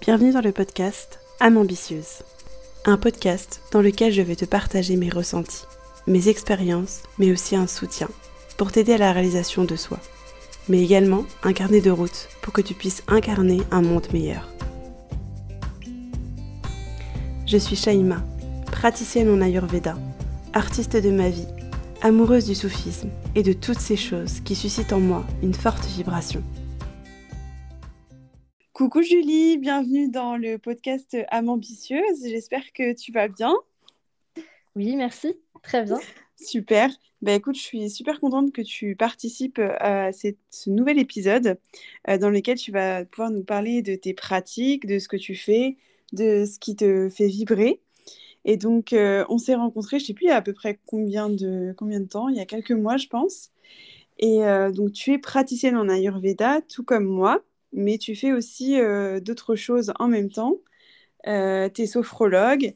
Bienvenue dans le podcast Âme ambitieuse. Un podcast dans lequel je vais te partager mes ressentis, mes expériences, mais aussi un soutien pour t'aider à la réalisation de soi. Mais également un carnet de route pour que tu puisses incarner un monde meilleur. Je suis Shaima, praticienne en Ayurveda, artiste de ma vie, amoureuse du soufisme et de toutes ces choses qui suscitent en moi une forte vibration. Coucou Julie, bienvenue dans le podcast Âme ambitieuse. J'espère que tu vas bien. Oui, merci. Très bien. Super. Bah, écoute, je suis super contente que tu participes à ce nouvel épisode euh, dans lequel tu vas pouvoir nous parler de tes pratiques, de ce que tu fais, de ce qui te fait vibrer. Et donc, euh, on s'est rencontrés, je ne sais plus il y a à peu près combien de, combien de temps, il y a quelques mois, je pense. Et euh, donc, tu es praticienne en Ayurveda, tout comme moi mais tu fais aussi euh, d'autres choses en même temps. Euh, tu es sophrologue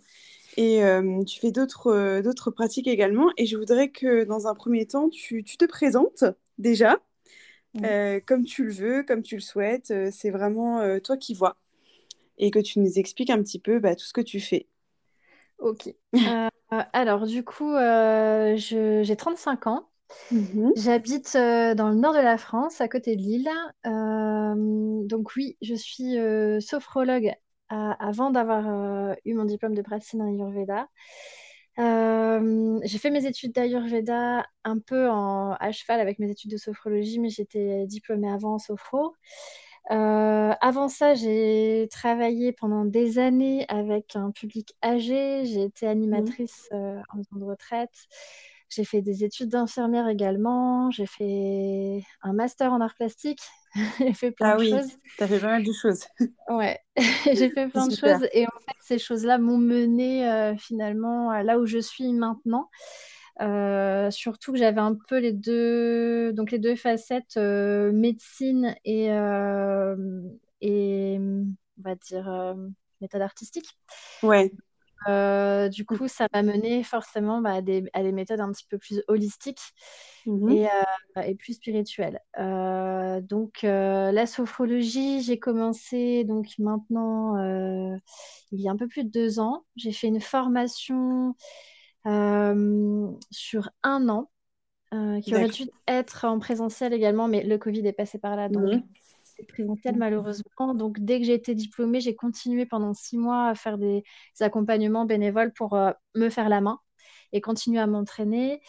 et euh, tu fais d'autres pratiques également. Et je voudrais que dans un premier temps, tu, te présentes déjà, comme tu le veux, comme tu le souhaites. C'est vraiment toi qui vois. Et que tu nous expliques un petit peu bah, tout ce que tu fais. Ok. alors, du coup, j'ai 35 ans. Mhm. J'habite euh, dans le nord de la France, à côté de Lille. Euh, donc oui, je suis euh, sophrologue avant d'avoir eu mon diplôme de praticien en Ayurveda. j'ai fait mes études d'Ayurveda un peu en, à cheval avec mes études de sophrologie, mais j'étais diplômée avant en sophro. avant ça, j'ai travaillé pendant des années avec un public âgé. J'ai été mhm. animatrice en maison de retraite. J'ai fait des études d'infirmière également. J'ai fait un master en art plastique. j'ai fait plein ah de oui, choses. Tu as fait pas mal de choses. ouais, j'ai fait plein de choses. Et en fait, ces choses-là m'ont mené euh, finalement là où je suis maintenant. Euh, surtout que j'avais un peu les deux, donc les deux facettes euh, médecine et, et on va dire méthode artistique. Ouais. Euh, du coup, ça m'a mené forcément bah, à, des, méthodes un petit peu plus holistiques mmh euh, et, plus spirituelles. Euh, donc, la sophrologie, j'ai commencé donc maintenant il y a un peu plus de deux ans. J'ai fait une formation sur un an qui aurait dû être en présentiel également, mais le Covid est passé par là, donc mmh présentiel malheureusement. Donc dès que j'ai été diplômée, j'ai continué pendant six mois à faire des, accompagnements bénévoles pour euh, me faire la main et continuer à m'entraîner.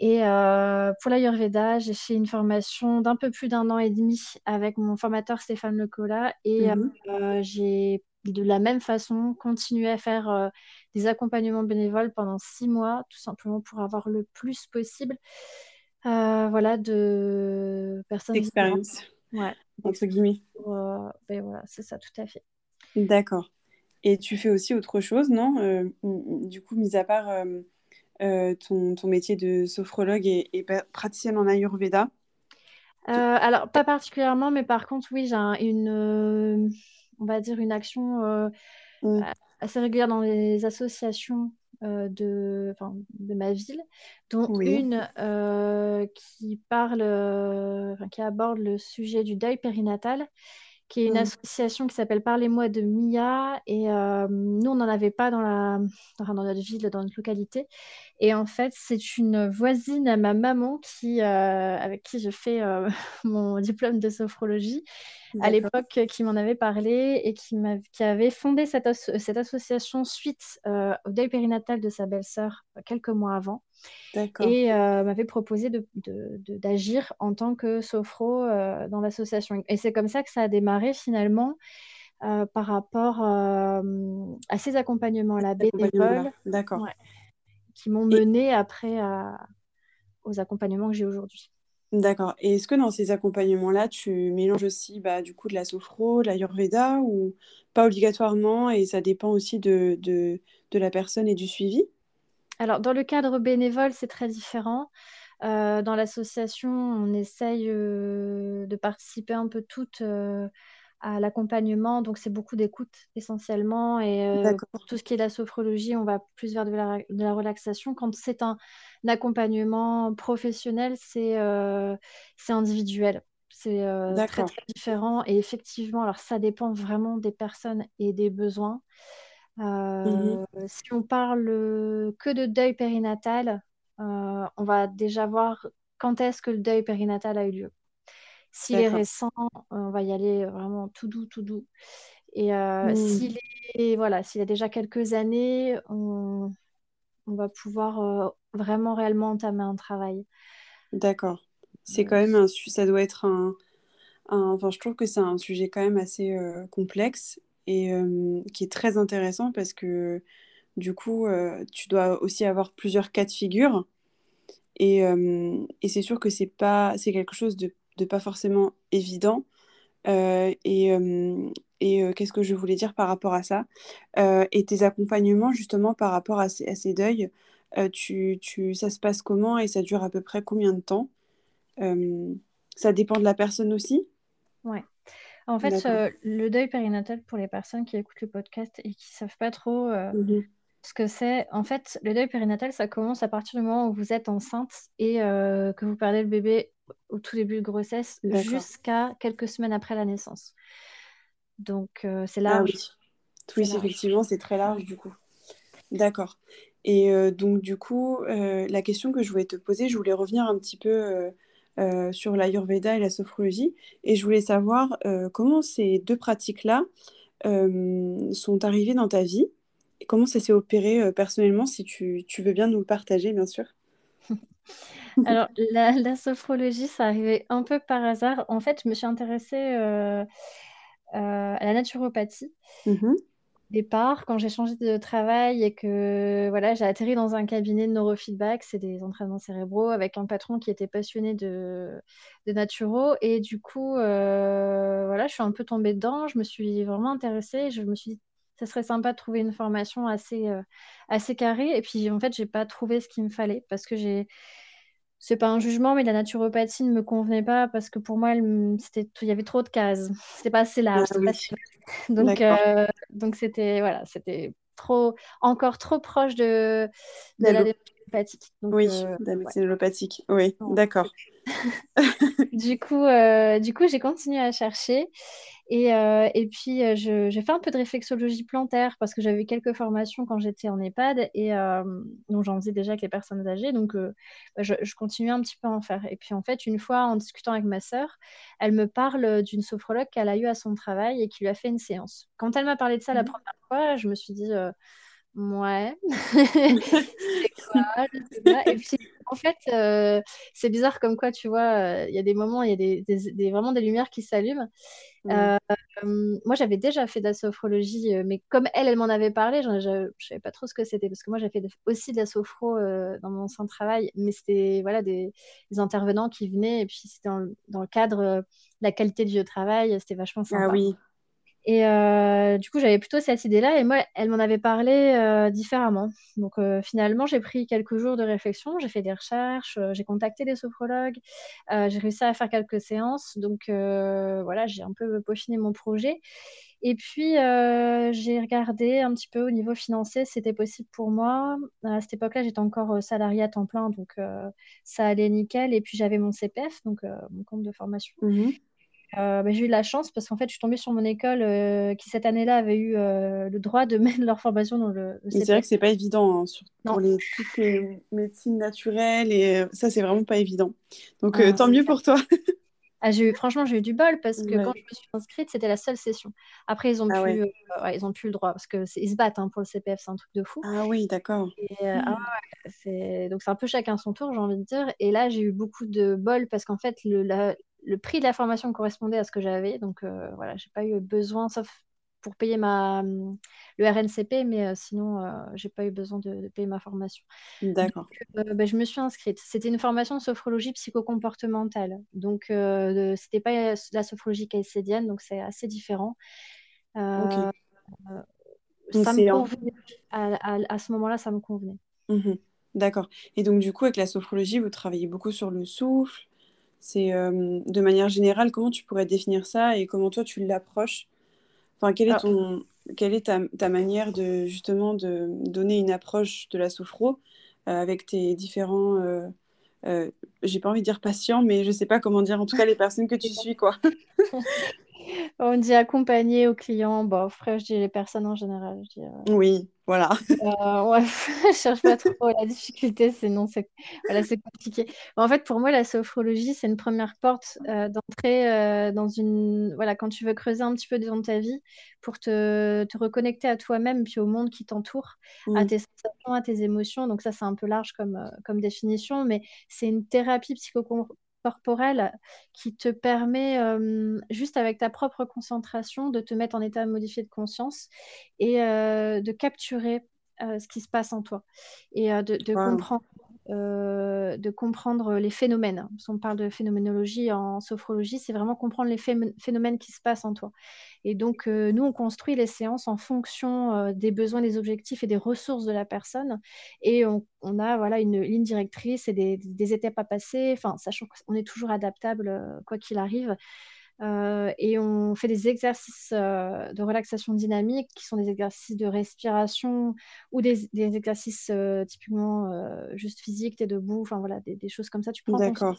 Et euh, pour l'Ayurveda, j'ai fait une formation d'un peu plus d'un an et demi avec mon formateur Stéphane Lecola et mmh euh, j'ai de la même façon continué à faire des accompagnements bénévoles pendant six mois, tout simplement pour avoir le plus possible voilà, de personnes. D'expérience. Ouais. Entre guillemets. Euh, ben voilà, c'est ça, tout à fait. D'accord. Et tu fais aussi autre chose, non euh, Du coup, mis à part euh, ton, ton, métier de sophrologue et, et praticienne en Ayurveda? Alors, pas particulièrement, mais par contre, oui, j'ai une, on va dire, une action assez régulière dans les associations de, de ma ville, dont une euh, qui parle, euh, qui aborde le sujet du deuil périnatal qui est une mmh. association qui s'appelle Parlez-moi de Mia. Et nous, on n'en avait pas dans, la, dans notre ville, dans notre localité. Et en fait, c'est une voisine à ma maman qui, avec qui je fais mon diplôme de sophrologie à l'époque qui m'en avait parlé et qui, qui avait fondé cette, cette association suite au deuil périnatal de sa belle-sœur quelques mois avant et euh, m'avait proposé d'agir en tant que sophro euh, dans l'association. Et c'est comme ça que ça a démarré finalement euh, par rapport à ces accompagnements-là bénévoles D'accord. qui m'ont mené après aux accompagnements que j'ai aujourd'hui. D'accord. Et est-ce que dans ces accompagnements-là, tu mélanges aussi bah, du coup de la sophro, de l'ayurveda ou pas obligatoirement et ça dépend aussi de, de, de la personne et du suivi? Alors, dans le cadre bénévole, c'est très différent. Euh, dans l'association, on essaye euh, de participer un peu toutes euh, à l'accompagnement. Donc, c'est beaucoup d'écoute essentiellement. Et pour tout ce qui est la sophrologie, on va plus vers de la, relaxation. Quand c'est un, accompagnement professionnel, c'est individuel. C'est très, très différent. Et effectivement, alors ça dépend vraiment des personnes et des besoins. Mmh si on parle que de deuil périnatal, on va déjà voir quand est-ce que le deuil périnatal a eu lieu. S'il est récent, on va y aller vraiment tout doux, tout doux. Et mmh. s'il est, voilà, s'il a déjà quelques années, on, on va pouvoir vraiment réellement entamer un travail. D'accord. C'est quand même un ça doit être un, enfin je trouve que c'est un sujet quand même assez complexe et qui est très intéressant parce que du coup tu dois aussi avoir plusieurs cas de figure et, et c'est sûr que c'est pas c'est quelque chose de, de, pas forcément évident et, et qu'est-ce que je voulais dire par rapport à ça? Et tes accompagnements justement par rapport à ces, à ces deuils tu, tu, ça se passe comment et ça dure à peu près combien de temps? Ça dépend de la personne aussi? Ouais. En fait, euh, le deuil périnatal, pour les personnes qui écoutent le podcast et qui ne savent pas trop euh, mmh ce que c'est, en fait, le deuil périnatal, ça commence à partir du moment où vous êtes enceinte et euh, que vous perdez le bébé au tout début de grossesse jusqu'à quelques semaines après la naissance. Donc, c'est ah large. oui, effectivement, c'est très large du coup. D'accord. Et donc, du coup, la question que je voulais te poser, je voulais revenir un petit peu euh, sur l'Ayurveda et la sophrologie. Et je voulais savoir euh, comment ces deux pratiques-là euh, sont arrivées dans ta vie et comment ça s'est opéré personnellement, si tu, veux bien nous le partager, bien sûr. Alors, la, sophrologie, ça arrivait un peu par hasard. En fait, je me suis intéressée à la naturopathie. Mmh départ, quand j'ai changé de travail et que voilà, j'ai atterri dans un cabinet de neurofeedback, c'est des entraînements cérébraux, avec un patron qui était passionné de, de naturo. Et du coup, euh, voilà, je suis un peu tombée dedans, je me suis vraiment intéressée. Je me suis dit, ça serait sympa de trouver une formation assez, euh, assez carrée. Et puis, en fait, j'ai pas trouvé ce qu'il me fallait parce que j'ai c'est pas un jugement, mais la naturopathie ne me convenait pas parce que pour moi, il y avait trop de cases. C'était pas assez large. Ah donc, euh, donc c'était voilà, c'était trop, encore trop proche de, de la allopathique. oui, euh, de la médecine allopathique. Oui, d'accord. du coup, euh, du coup, j'ai continué à chercher et, euh, et puis, euh, j'ai fait un peu de réflexologie plantaire parce que j'avais quelques formations quand j'étais en EHPAD et euh, donc j'en faisais déjà avec les personnes âgées. Donc, bah, je, je, continuais un petit peu à en faire. Et puis, en fait, une fois, en discutant avec ma sœur, elle me parle d'une sophrologue qu'elle a eue à son travail et qui lui a fait une séance. Quand elle m'a parlé de ça la mmh première fois, je me suis dit Ouais. Et puis, en fait, c'est bizarre comme quoi, tu vois, il y a des moments, il y a des, des, vraiment des lumières qui s'allument. Mmh. moi, j'avais déjà fait de la sophrologie, mais comme elle, elle m'en avait parlé, je ne savais pas trop ce que c'était, parce que moi, j'ai fait aussi de la sophro dans mon ancien travail, mais c'était voilà, des, intervenants qui venaient, et puis c'était dans, dans, le cadre de la qualité du travail, c'était vachement ah sympa. Ah oui. Et euh, du coup, j'avais plutôt cette idée-là. Et moi, elle m'en avait parlé euh, différemment. Donc, euh, finalement, j'ai pris quelques jours de réflexion. J'ai fait des recherches. j'ai contacté des sophrologues. j'ai réussi à faire quelques séances. Donc, voilà, j'ai un peu peaufiné mon projet. Et puis, j'ai regardé un petit peu au niveau financier, c'était possible pour moi. À cette époque-là, j'étais encore salariée à temps plein. Donc, ça allait nickel. Et puis, j'avais mon CPF, donc mon compte de formation. Mmh euh, bah, j'ai eu la chance parce qu'en fait, je suis tombée sur mon école euh, qui, cette année-là, avait eu euh, le droit de mettre leur formation dans le. c'est vrai que c'est pas évident hein, pour les, toutes les médecines naturelles et ça, c'est vraiment pas évident. Donc, ah, tant mieux pour toi. ah, eu, franchement, j'ai eu du bol parce que quand je me suis inscrite, c'était la seule session. Après, ils ont, ah plus, ils ont plus le droit parce qu'ils se battent hein, pour le CPF, c'est un truc de fou. Ah oui, d'accord. Ah donc, c'est un peu chacun son tour, j'ai envie de dire. Et là, j'ai eu beaucoup de bol parce qu'en fait, le, la, le prix de la formation correspondait à ce que j'avais. Donc euh, voilà, j'ai pas eu besoin, sauf pour payer ma, le RNCP, mais euh, sinon, euh, j'ai pas eu besoin de, payer ma formation. D'accord. Bah, je me suis inscrite. C'était une formation de sophrologie psychocomportementale. Donc, c'était pas la sophrologie caïcédienne, donc c'est assez différent. ça me convenait. À, ce moment-là, ça me convenait. Mmh D'accord. Et donc, du coup, avec la sophrologie, vous travaillez beaucoup sur le souffle, c'est euh, de manière générale, comment tu pourrais définir ça et comment toi tu l'approches? Enfin, quelle est, ton, quelle est ta, ta, manière de justement de donner une approche de la sophro euh, avec tes différents euh, j'ai pas envie de dire patient, mais je sais pas comment dire, en tout cas les personnes que tu suis, quoi. On dit accompagner aux clients. Bon, frère, je dis les personnes en général. Je dis, Oui, voilà. Euh, ouais, je cherche pas trop la difficulté, sinon c'est voilà, c'est compliqué. En fait, pour moi, la sophrologie, c'est une première porte euh, d'entrée dans une. Voilà, quand tu veux creuser un petit peu dans ta vie pour te, te reconnecter à toi-même puis au monde qui t'entoure, à mm. tes sensations, à tes émotions. Donc, ça, c'est un peu large comme, comme définition, mais c'est une thérapie psychologique corporelle qui te permet, euh, juste avec ta propre concentration, de te mettre en état modifié de conscience et euh, de capturer euh, ce qui se passe en toi et de, comprendre euh, de comprendre les phénomènes. Si on parle de phénoménologie en sophrologie, c'est vraiment comprendre les phénomènes qui se passent en toi. Et donc, euh, nous, on construit les séances en fonction euh, des besoins, des objectifs et des ressources de la personne. Et on, a voilà, une ligne directrice et des, des étapes à passer, sachant qu'on est toujours adaptable, quoi qu'il arrive. Euh, et on fait des exercices euh, de relaxation dynamique qui sont des exercices de respiration ou des, exercices euh, typiquement juste physiques, es debout, enfin voilà, des, choses comme ça. Tu prends D'accord.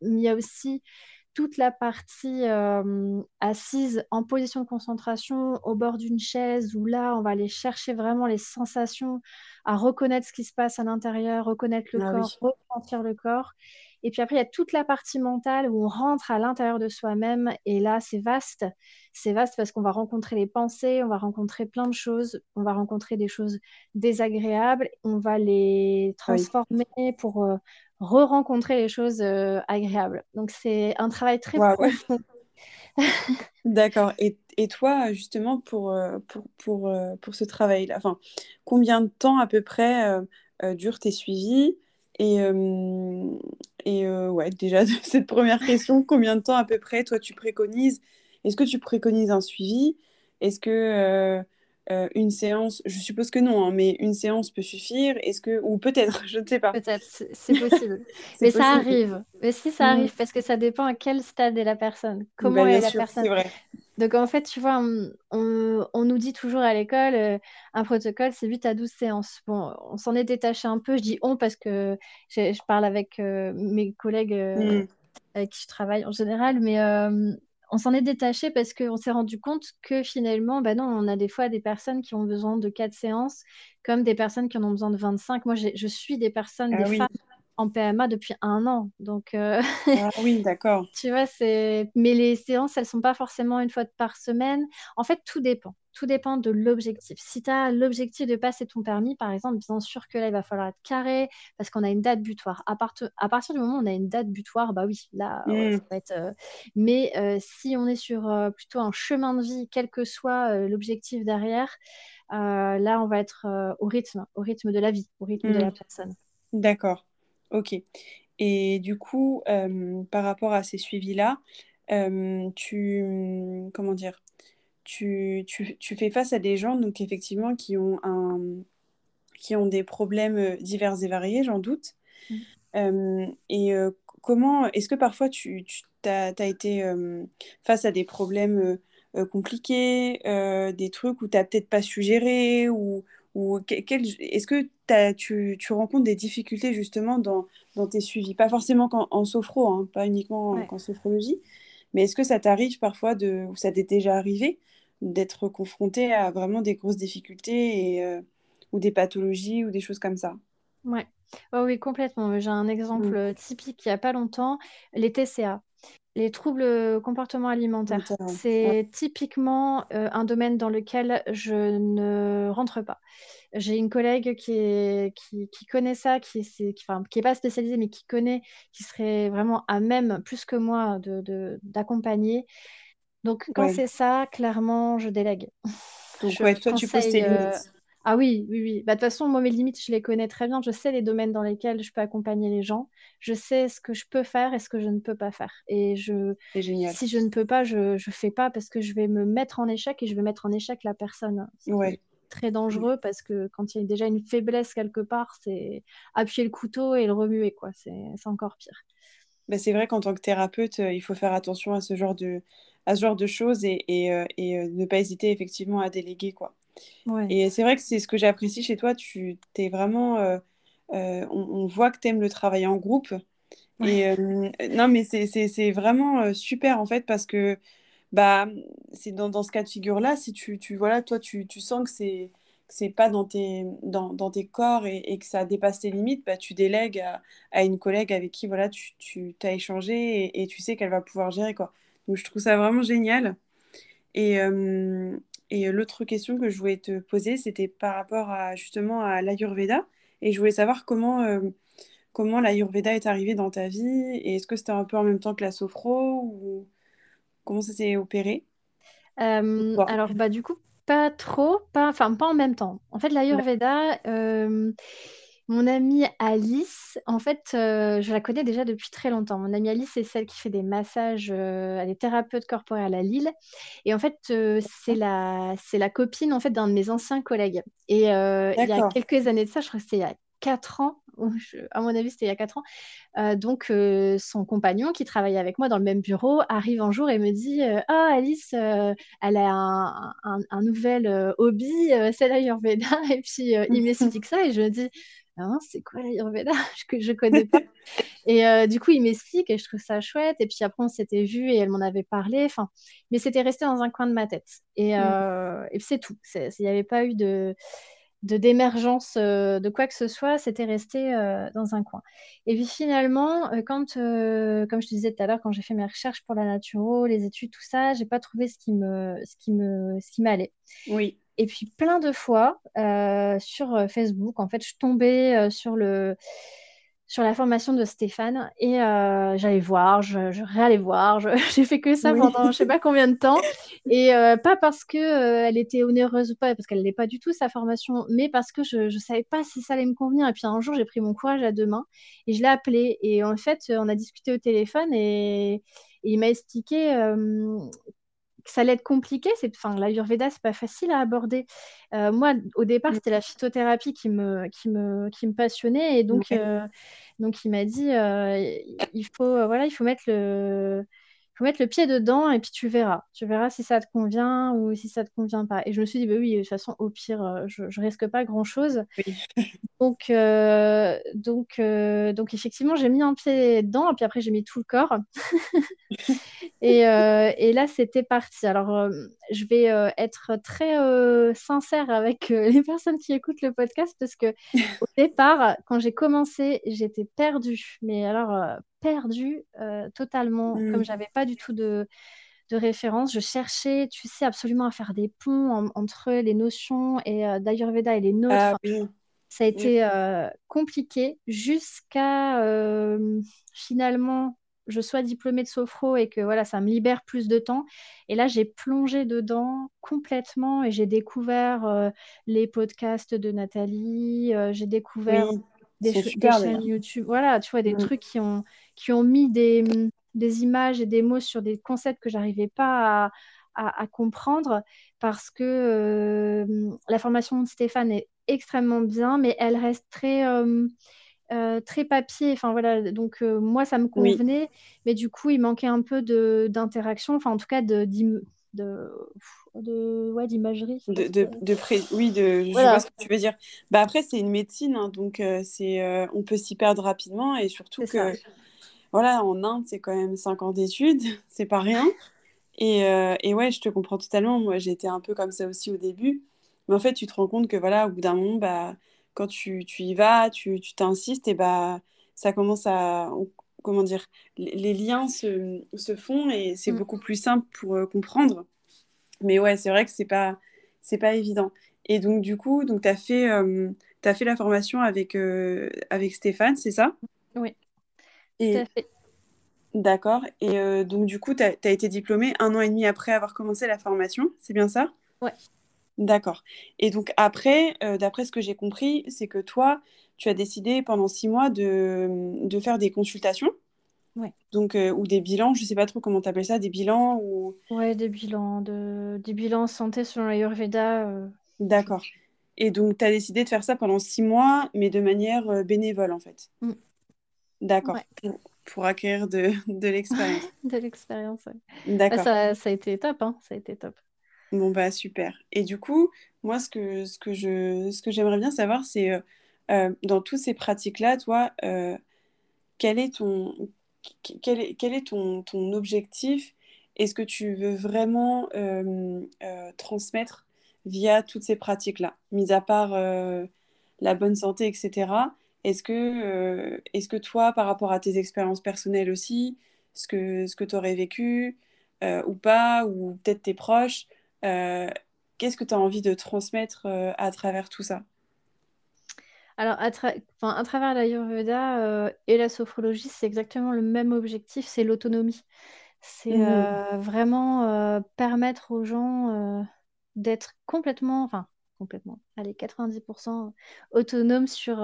Il y a aussi toute la partie assise en position de concentration au bord d'une chaise où là, on va aller chercher vraiment les sensations, à reconnaître ce qui se passe à l'intérieur, reconnaître le ah corps, ressentir le corps. Et puis après, il y a toute la partie mentale où on rentre à l'intérieur de soi-même. Et là, c'est vaste. C'est vaste parce qu'on va rencontrer les pensées, on va rencontrer plein de choses, on va rencontrer des choses désagréables, on va les transformer pour euh, re-rencontrer les choses euh, agréables. Donc, c'est un travail très profond. D'accord. Et, et, toi, justement, pour, euh, pour, pour, pour ce travail-là, enfin, combien de temps à peu près durent tes suivis? Et, et ouais, déjà, cette première question, combien de temps à peu près toi tu préconises? Est-ce que tu préconises un suivi? Est-ce que une séance, je suppose que non, hein, mais une séance peut suffire? Est-ce que ou peut-être, je ne sais pas. Peut-être, c'est possible. mais ça arrive. Mais si ça mmh. arrive, parce que ça dépend à quel stade est la personne, comment bah, est la personne? Vrai. Donc en fait, tu vois, on, nous dit toujours à l'école, euh, un protocole, c'est 8 à 12 séances. Bon, on s'en est détaché un peu, je dis on parce que je, parle avec euh, mes collègues euh, mm. avec qui je travaille en général, mais on s'en est détaché parce qu'on s'est rendu compte que finalement, bah non, on a des fois des personnes qui ont besoin de 4 séances, comme des personnes qui en ont besoin de 25. Moi, je suis des personnes, ah des femmes en PMA depuis un an. Donc, euh, ah oui, d'accord. tu vois, c'est. Mais les séances, elles sont pas forcément une fois par semaine. En fait, tout dépend. Tout dépend de l'objectif. Si tu as l'objectif de passer ton permis, par exemple, bien sûr que là, il va falloir être carré parce qu'on a une date butoir. À, à, partir du moment où on a une date butoir, bah oui, là, mmh. ça va être. Euh, mais euh, si on est sur plutôt un chemin de vie, quel que soit l'objectif derrière, là, on va être au rythme, au rythme de la vie, au rythme de la mmh. personne. D'accord. Ok. Et du coup, euh, par rapport à ces suivis-là, euh, tu, comment dire, tu, tu, tu, fais face à des gens donc effectivement qui ont, un, qui ont des problèmes euh, divers et variés, j'en doute. Mmh. et comment, est-ce que parfois tu, tu as, été face à des problèmes compliqués, des trucs où tu n'as peut-être pas su gérer ou, ou est-ce que tu, tu, rencontres des difficultés justement dans, dans tes suivis? Pas forcément en sophro, hein, pas uniquement en, sophrologie, mais est-ce que ça t'arrive parfois, de, ou ça t'est déjà arrivé, d'être confronté à vraiment des grosses difficultés et, euh, ou des pathologies ou des choses comme ça? Ouais. oui, complètement. J'ai un exemple mmh. typique il n'y a pas longtemps, les TCA. Les troubles comportement alimentaires, c'est typiquement euh, un domaine dans lequel je ne rentre pas. J'ai une collègue qui, qui, connaît ça, qui n'est qui, pas spécialisée, mais qui connaît, qui serait vraiment à même, plus que moi, d'accompagner. De, Donc, quand c'est ça, clairement, je délègue. Donc, toi, tu poses tes euh, limites. Ah oui, oui, oui. Bah, de toute façon, moi, mes limites, je les connais très bien. Je sais les domaines dans lesquels je peux accompagner les gens. Je sais ce que je peux faire et ce que je ne peux pas faire. Et je, si je ne peux pas, je ne fais pas parce que je vais me mettre en échec et je vais mettre en échec la personne. C'est très dangereux parce que quand il y a déjà une faiblesse quelque part, c'est appuyer le couteau et le remuer. quoi. C'est encore pire. Bah, c'est vrai qu'en tant que thérapeute, euh, il faut faire attention à ce genre de, à ce genre de choses et, et, euh, et euh, ne pas hésiter effectivement à déléguer. quoi. Et c'est vrai que c'est ce que j'apprécie chez toi. Tu es vraiment. Euh, on, voit que tu aimes le travail en groupe. Et non, mais c'est vraiment super en fait parce que bah, c'est dans, dans, ce cas de figure-là, si tu, tu, voilà, toi, tu, tu sens que c'est c'est pas dans tes, dans, dans tes corps et, et, que ça dépasse tes limites, bah, tu délègues à, à, une collègue avec qui voilà, tu, tu as échangé et, et, tu sais qu'elle va pouvoir gérer. Quoi. Donc je trouve ça vraiment génial. Et, euh, et l'autre question que je voulais te poser, c'était par rapport à justement à l'Ayurveda. Et je voulais savoir comment, euh, comment l'Ayurveda est arrivé dans ta vie. Et est-ce que c'était un peu en même temps que la sophro ou comment ça s'est opéré? Euh, Alors, bah, du coup, pas trop, pas, enfin, pas en même temps. En fait, l'Ayurveda, euh, mon amie Alice, en fait, euh, je la connais déjà depuis très longtemps. Mon amie Alice, c'est celle qui fait des massages, euh, à des thérapeutes corporels à Lille. Et en fait, c'est la, c'est la copine en fait d'un de mes anciens collègues. Et il y a quelques années de ça, je crois que c'était il y a quatre ans, à mon avis, c'était il y a quatre ans. Euh, donc, euh, son compagnon, qui travaillait avec moi dans le même bureau, arrive un jour et me dit Ah, Alice, euh, elle a un, nouvel hobby, c'est l'Ayurveda. Et puis, il m'explique ça et je me dis ah, c'est quoi l'Ayurveda que je connais pas et du coup il m'explique et je trouve ça chouette et puis après on s'était vu et elle m'en avait parlé enfin mais c'était resté dans un coin de ma tête et, mmh. et c'est tout il n'y avait pas eu de d'émergence euh, de quoi que ce soit, c'était resté euh, dans un coin. Et puis finalement, euh, quand, comme je te disais tout à l'heure, quand j'ai fait mes recherches pour la naturo, les études, tout ça, j'ai pas trouvé ce qui me, ce qui me, ce qui m'allait. Oui. Et puis plein de fois sur Facebook, en fait, je tombais sur le sur la formation de Stéphane et euh, j'allais voir, je, je réallais voir, j'ai fait que ça pendant je sais pas combien de temps et euh, pas parce que euh, elle était onéreuse ou pas, parce qu'elle n'est pas du tout sa formation, mais parce que je ne savais pas si ça allait me convenir. Et puis un jour, j'ai pris mon courage à deux mains et je l'ai appelé et en fait, on a discuté au téléphone et, et il m'a expliqué ça allait être compliqué. C'est, enfin, l'Ayurveda, c'est pas facile à aborder. Euh, moi, au départ, c'était la phytothérapie qui me, qui me, qui me passionnait. Et donc, euh, donc il m'a dit, euh, il, faut, voilà, il faut mettre le faut mettre le pied dedans et puis tu verras. Tu verras si ça te convient ou si ça te convient pas. Et je me suis dit, bah oui, de toute façon, au pire, je, je risque pas grand-chose. Donc, donc, donc, effectivement, j'ai mis un pied dedans et puis après, j'ai mis tout le corps. et, et, là, c'était parti. Alors, je vais être très sincère avec les personnes qui écoutent le podcast parce que au départ, quand j'ai commencé, j'étais perdue. Mais alors, perdue totalement, comme comme mmh. j'avais pas du tout de, de référence. Je cherchais, tu sais, absolument à faire des ponts entre les notions et d'Ayurveda et les nôtres. Ah ça a été compliqué jusqu'à finalement je sois diplômée de sophro et que voilà, ça me libère plus de temps. Et là, j'ai plongé dedans complètement et j'ai découvert les podcasts de Nathalie, j'ai découvert des, chaînes YouTube. Voilà, tu vois, des mmh. trucs qui ont, qui ont mis des, des, images et des mots sur des concepts que j'arrivais pas à, à, comprendre parce que la formation de Stéphane est extrêmement bien, mais elle reste très euh, très papier. Enfin voilà, donc euh, moi ça me convenait, mais du coup il manquait un peu d'interaction, enfin en tout cas de de, de ouais, d'imagerie. De, de, de Oui, de, je vois ce que tu veux dire. Bah, après, c'est une médecine, hein, donc euh, c'est, on peut s'y perdre rapidement et surtout que, voilà, en Inde, c'est quand même 5 ans d'études, c'est pas rien. Et, et, ouais, je te comprends totalement. Moi, j'étais un peu comme ça aussi au début. Mais en fait, tu te rends compte que, voilà, au bout d'un moment, bah, quand tu, tu y vas, tu t'insistes, et bah, ça commence à. Comment dire Les, liens se, se, font et c'est mm. beaucoup plus simple pour euh, comprendre. Mais ouais, c'est vrai que c'est pas, c'est pas évident. Et donc, du coup, tu as, fait, euh, as fait la formation avec, euh, avec Stéphane, c'est ça? Oui. Et... D'accord. Et donc, du coup, tu as, as, été diplômée un an et demi après avoir commencé la formation, c'est bien ça? Ouais. D'accord. Et donc après, euh, d'après ce que j'ai compris, c'est que toi, tu as décidé pendant six mois de, de faire des consultations. Ouais. Donc, euh, ou des bilans, je ne sais pas trop comment tu appelles ça, des bilans ou... Ouais, des bilans, de... des bilans santé selon l'Ayurveda. Euh. D'accord. Et donc, tu as décidé de faire ça pendant six mois, mais de manière bénévole, en fait. Mm. D'accord. Pour, acquérir de, l'expérience. de l'expérience, oui. D'accord. ça, ça, a été top, hein. Ça a été top. Bon, bah super. Et du coup, moi, ce que, j'aimerais bien savoir, c'est euh, dans toutes ces pratiques-là, toi, quel est ton, quel est, est ton, objectif? Est-ce que tu veux vraiment transmettre via toutes ces pratiques-là, mis à part la bonne santé, etc. Est-ce que, est-ce que toi, par rapport à tes expériences personnelles aussi, ce que, ce que tu aurais vécu ou pas, ou peut-être tes proches, qu'est-ce que tu as envie de transmettre à travers tout ça? Alors, à, à travers l'Ayurveda euh, et la sophrologie, c'est exactement le même objectif, c'est l'autonomie. C'est mmh. euh, vraiment euh, permettre aux gens d'être complètement, enfin, complètement, allez, 90% autonomes sur,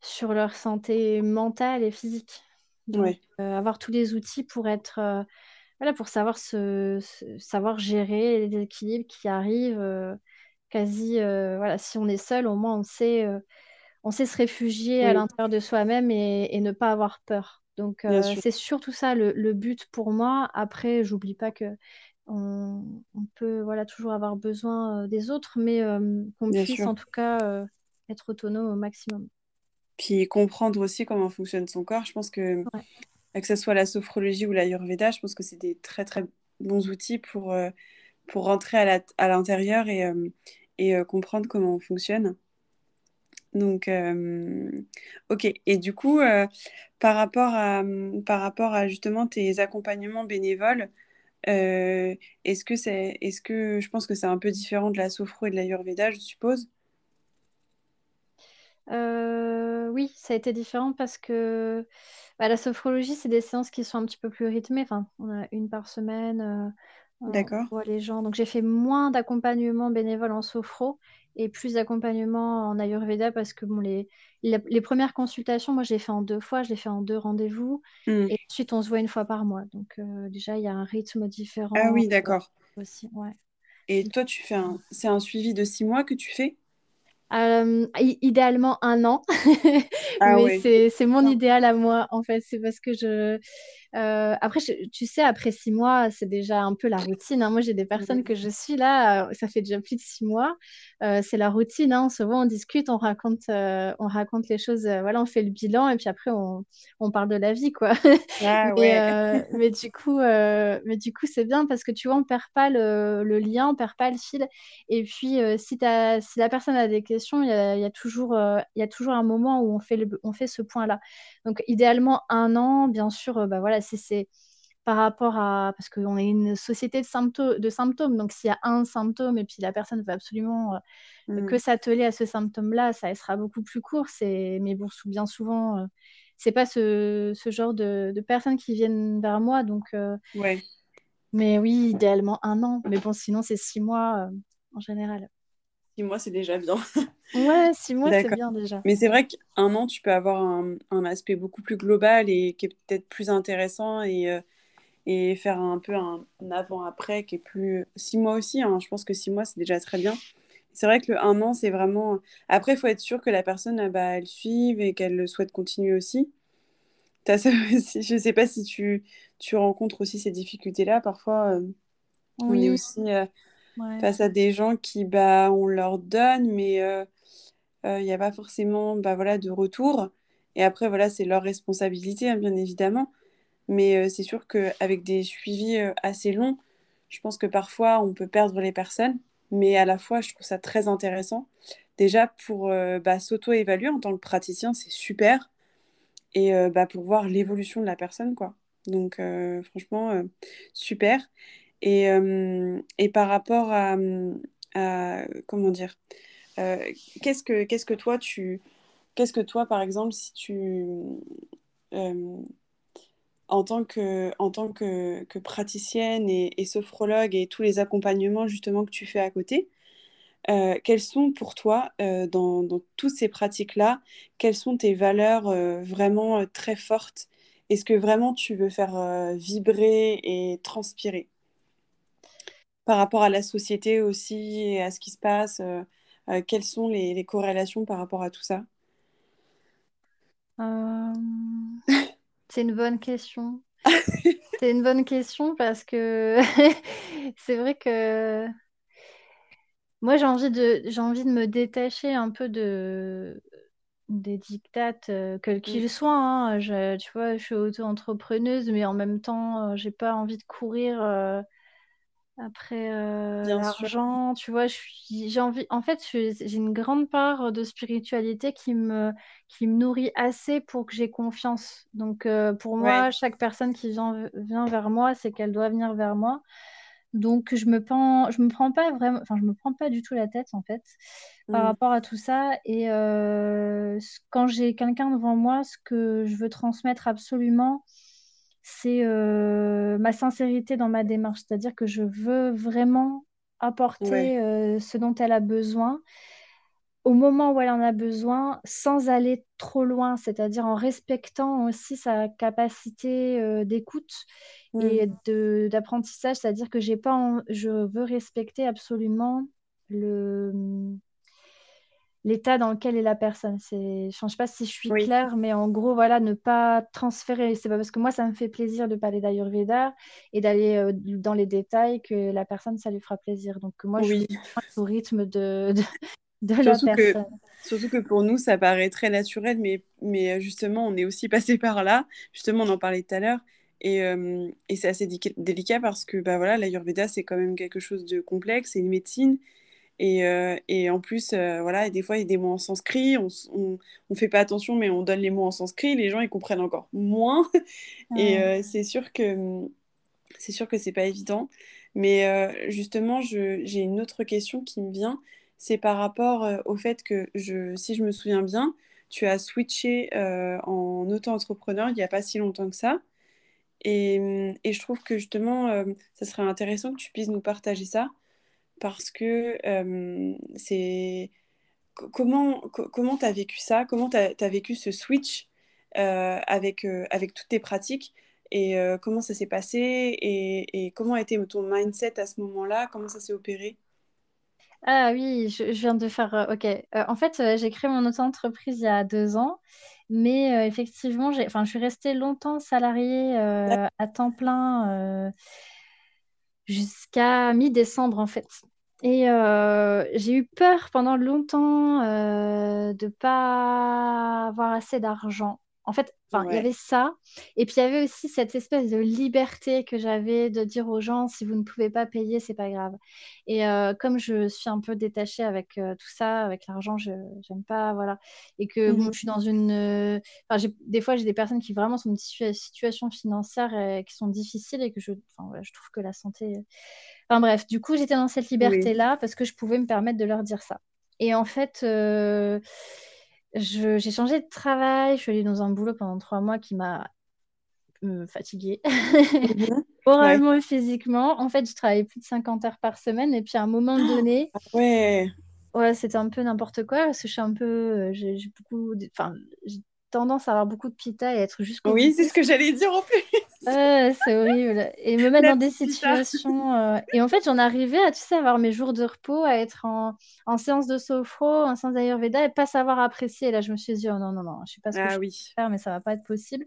sur leur santé mentale et physique. Donc, avoir tous les outils pour être, voilà, pour savoir, se, savoir gérer les équilibres qui arrivent quasi, euh, voilà, si on est seul, au moins on sait, euh, on sait se réfugier à l'intérieur de soi-même et, ne pas avoir peur. Donc euh, c'est surtout ça le, but pour moi. Après, j'oublie pas que on, peut voilà toujours avoir besoin des autres, mais qu'on puisse en tout cas être autonome au maximum. Puis comprendre aussi comment fonctionne son corps. Je pense que que ce soit la sophrologie ou l'ayurveda, je pense que c'est des très très bons outils pour pour rentrer à l'intérieur et, et euh, comprendre comment on fonctionne. Donc, euh, ok. Et du coup, euh, par, rapport à, par rapport à justement tes accompagnements bénévoles, est-ce que c'est, est-ce que je pense que c'est un peu différent de la sophro et de l'ayurveda, je suppose? Oui, ça a été différent parce que bah, la sophrologie, c'est des séances qui sont un petit peu plus rythmées. Enfin, on a une par semaine. D'accord. On voit les gens. Donc j'ai fait moins d'accompagnement bénévole en sophro et plus d'accompagnement en Ayurveda parce que bon, les, les, premières consultations, moi, je les fait en deux fois, je les fait en deux rendez-vous. Hmm. Et ensuite, on se voit une fois par mois. Donc euh, déjà, il y a un rythme différent. Ah oui, d'accord. Aussi, ouais. Et toi, tu fais un... c'est un suivi de six mois que tu fais? Euh, idéalement un an, ah mais c'est mon idéal à moi en fait. C'est parce que je, euh, après, tu sais, après six mois, c'est déjà un peu la routine. Hein. Moi, j'ai des personnes que je suis là, euh, ça fait déjà plus de six mois. Euh, c'est la routine. Hein. Souvent, on discute, on raconte, on raconte les choses. voilà, on fait le bilan et puis après, on, on parle de la vie, quoi. Ah mais, mais, du coup, mais du coup, c'est bien parce que tu vois, on perd pas le, le lien, on perd pas le fil. Et puis, si, as, si la personne a des questions, il y a, y a, toujours, y a toujours un moment où on fait, le, on fait ce point-là. Donc, idéalement, un an, bien sûr, bah voilà c'est par rapport à... Parce qu'on est une société de, symptômes, de symptômes, donc s'il y a un symptôme et puis la personne veut absolument euh, que mm. s'atteler à ce symptôme-là, ça sera beaucoup plus court. Mais bon, bien souvent, euh, c'est pas ce, ce genre de, de, personnes qui viennent vers moi. Donc, euh, ouais. Mais oui, idéalement un an. Mais bon, sinon, c'est six mois en général. Six mois, c'est déjà bien. ouais, six mois, c'est bien déjà. Mais c'est vrai qu'un an, tu peux avoir un, un, aspect beaucoup plus global et qui est peut-être plus intéressant et, euh, et faire un peu un, avant-après qui est plus. Six mois aussi, hein, je pense que six mois, c'est déjà très bien. C'est vrai que le un an, c'est vraiment. Après, il faut être sûr que la personne, bah, elle suive et qu'elle souhaite continuer aussi. As ça aussi. Je ne sais pas si tu, tu rencontres aussi ces difficultés-là. Parfois, euh, on est aussi. Euh, face à des gens qui, bah, on leur donne, mais il euh, n'y euh, a pas forcément bah, voilà, de retour. Et après, voilà, c'est leur responsabilité, hein, bien évidemment. Mais euh, c'est sûr qu'avec des suivis assez longs, je pense que parfois, on peut perdre les personnes. Mais à la fois, je trouve ça très intéressant. Déjà, pour bah, s'auto-évaluer en tant que praticien, c'est super. Et bah, pour voir l'évolution de la personne, quoi. Donc, franchement, super. Et, euh, et par rapport à, comment dire, euh, qu'est-ce que qu'est-ce que toi tu qu'est-ce que toi par exemple si tu euh, en tant que en tant que, que praticienne et, sophrologue et tous les accompagnements justement que tu fais à côté quelles sont pour toi, dans, dans, toutes ces pratiques-là, quelles sont tes valeurs vraiment très fortes? Est-ce que vraiment tu veux faire vibrer et transpirer? Par rapport à la société aussi et à ce qui se passe euh, euh, Quelles sont les, corrélations par rapport à tout ça? Euh, C'est une bonne question. c'est une bonne question parce que c'est vrai que moi j'ai envie de j'ai envie de me détacher un peu de des dictates, quels qu'ils soient. Hein. tu vois, je suis auto-entrepreneuse, mais en même temps, j'ai pas envie de courir après l'argent. Tu vois, j'ai envie. En fait, j'ai une grande part de spiritualité qui me, qui me nourrit assez pour que j'ai confiance. Donc, pour moi, chaque personne qui vient, vient vers moi, c'est qu'elle doit venir vers moi. Donc je me prends, je me prends pas vraiment, enfin je me prends pas du tout la tête en fait par mmh. rapport à tout ça. Et euh, quand j'ai quelqu'un devant moi, ce que je veux transmettre absolument, c'est euh, ma sincérité dans ma démarche. C'est-à-dire que je veux vraiment apporter euh, ce dont elle a besoin au moment où elle en a besoin, sans aller trop loin, c'est-à-dire en respectant aussi sa capacité d'écoute et d'apprentissage, c'est-à-dire que j'ai pas je veux respecter absolument le l'état dans lequel est la personne. C'est, je ne sais pas si je suis claire, mais en gros, voilà, ne pas transférer. C'est pas parce que moi, ça me fait plaisir de parler d'Ayurveda et d'aller euh, dans les détails que la personne, ça lui fera plaisir. Donc moi, je suis au rythme de, de, la personne. Que, surtout que pour nous, ça paraît très naturel, mais, mais euh, justement, on est aussi passé par là. Justement, on en parlait tout à l'heure. Et, euh, et c'est assez délicat parce que bah, voilà, l'Ayurveda, c'est quand même quelque chose de complexe, c'est une médecine. Et, euh, et, en plus, euh, voilà, des fois, il y a des mots en sanskrit, on ne fait pas attention, mais on donne les mots en sanskrit, les gens, ils comprennent encore moins. Et c'est sûr que c'est sûr que c'est pas évident. Mais justement, j'ai une autre question qui me vient, c'est par rapport au fait que, je, si je me souviens bien, tu as switché en auto-entrepreneur il n'y a pas si longtemps que ça. Et, et, je trouve que justement, euh, ça serait intéressant que tu puisses nous partager ça parce que euh, c'est. Comment comment tu as vécu ça? Comment tu as, vécu ce switch euh, avec, avec toutes tes pratiques? Et comment ça s'est passé? Et, et, comment a été ton mindset à ce moment-là? Comment ça s'est opéré? Ah oui, je, viens de faire. ok. en fait, j'ai créé mon auto-entreprise il y a deux ans. Mais euh, effectivement, enfin, je suis restée longtemps salariée euh, à temps plein euh, jusqu'à mi-décembre en fait. Et j'ai eu peur pendant longtemps de ne pas avoir assez d'argent. En fait, il y avait ça. Et puis, il y avait aussi cette espèce de liberté que j'avais de dire aux gens, si vous ne pouvez pas payer, c'est pas grave. Et euh, comme je suis un peu détachée avec euh, tout ça, avec l'argent, je n'aime pas, voilà. Et que mmh je suis dans une... Euh, des fois, j'ai des personnes qui vraiment sont dans une situation financière et qui sont difficiles et que je, je trouve que la santé... Enfin bref, du coup, j'étais dans cette liberté-là parce que je pouvais me permettre de leur dire ça. Et en fait j'ai changé de travail, je suis allée dans un boulot pendant trois mois qui m'a euh, fatiguée, mhm. moralement et physiquement. En fait, je travaillais plus de 50 heures par semaine et puis à un moment donné, ah ouais, ouais c'était un peu n'importe quoi parce que je suis un peu, euh, j'ai beaucoup, enfin, tendance à avoir beaucoup de pita et être jusqu'au Oui, c'est ce que j'allais dire en plus. c'est horrible. Et me mettre dans des situations. Euh, et en fait, j'en arrivais à, tu sais, avoir mes jours de repos, à être en, en séance de sophro, en séance d'Ayurveda et pas savoir apprécier. Et là, je me suis dit, oh non, non, non, je sais pas ce que ah je oui. peux faire, mais ça va pas être possible.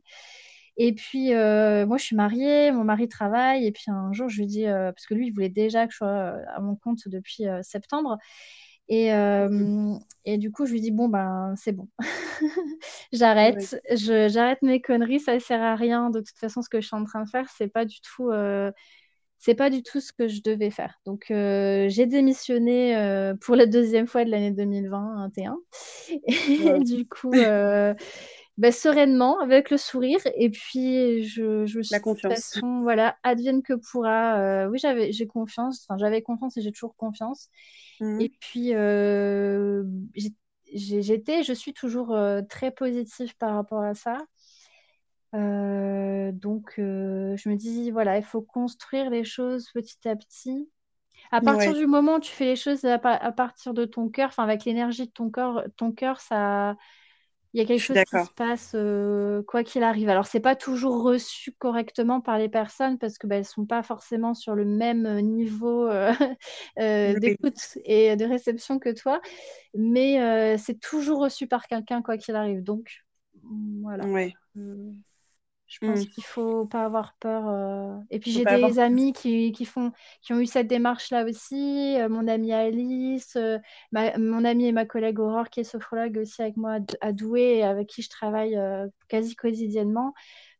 Et puis, euh, moi, je suis mariée, mon mari travaille. Et puis, un jour, je lui dis, euh, parce que lui, il voulait déjà que je sois à mon compte depuis septembre. Et, euh, et, du coup, je lui dis bon ben c'est bon, j'arrête, j'arrête mes conneries, ça ne sert à rien. De toute façon, ce que je suis en train de faire, c'est pas du tout, euh, c'est pas du tout ce que je devais faire. Donc euh, j'ai démissionné pour la deuxième fois de l'année 2021. Et du coup, ben, sereinement, avec le sourire. Et puis je, je la confiance. voilà, advienne que pourra. oui, j'avais, j'ai confiance. Enfin, j'avais confiance et j'ai toujours confiance. Mmh. Et puis, euh, j'étais, je suis toujours euh, très positive par rapport à ça. Euh, donc, je me dis, voilà, il faut construire les choses petit à petit. À partir du moment où tu fais les choses à, à partir de ton cœur, enfin avec l'énergie de ton cœur, ton cœur, ça, il y a quelque chose qui se passe euh, quoi qu'il arrive. Alors, c'est pas toujours reçu correctement par les personnes parce que bah, elles sont pas forcément sur le même euh, niveau euh, d'écoute et de réception que toi, mais c'est toujours reçu par quelqu'un quoi qu'il arrive. Donc, voilà. Ouais. Je pense qu'il mmh. qu'il faut pas avoir peur. Euh. Et puis j'ai des amis qui, qui, font, qui ont eu cette démarche-là aussi. Euh, mon amie Alice, euh, mon amie et ma collègue Aurore qui est sophrologue aussi avec moi à Douai et avec qui je travaille quasi quotidiennement.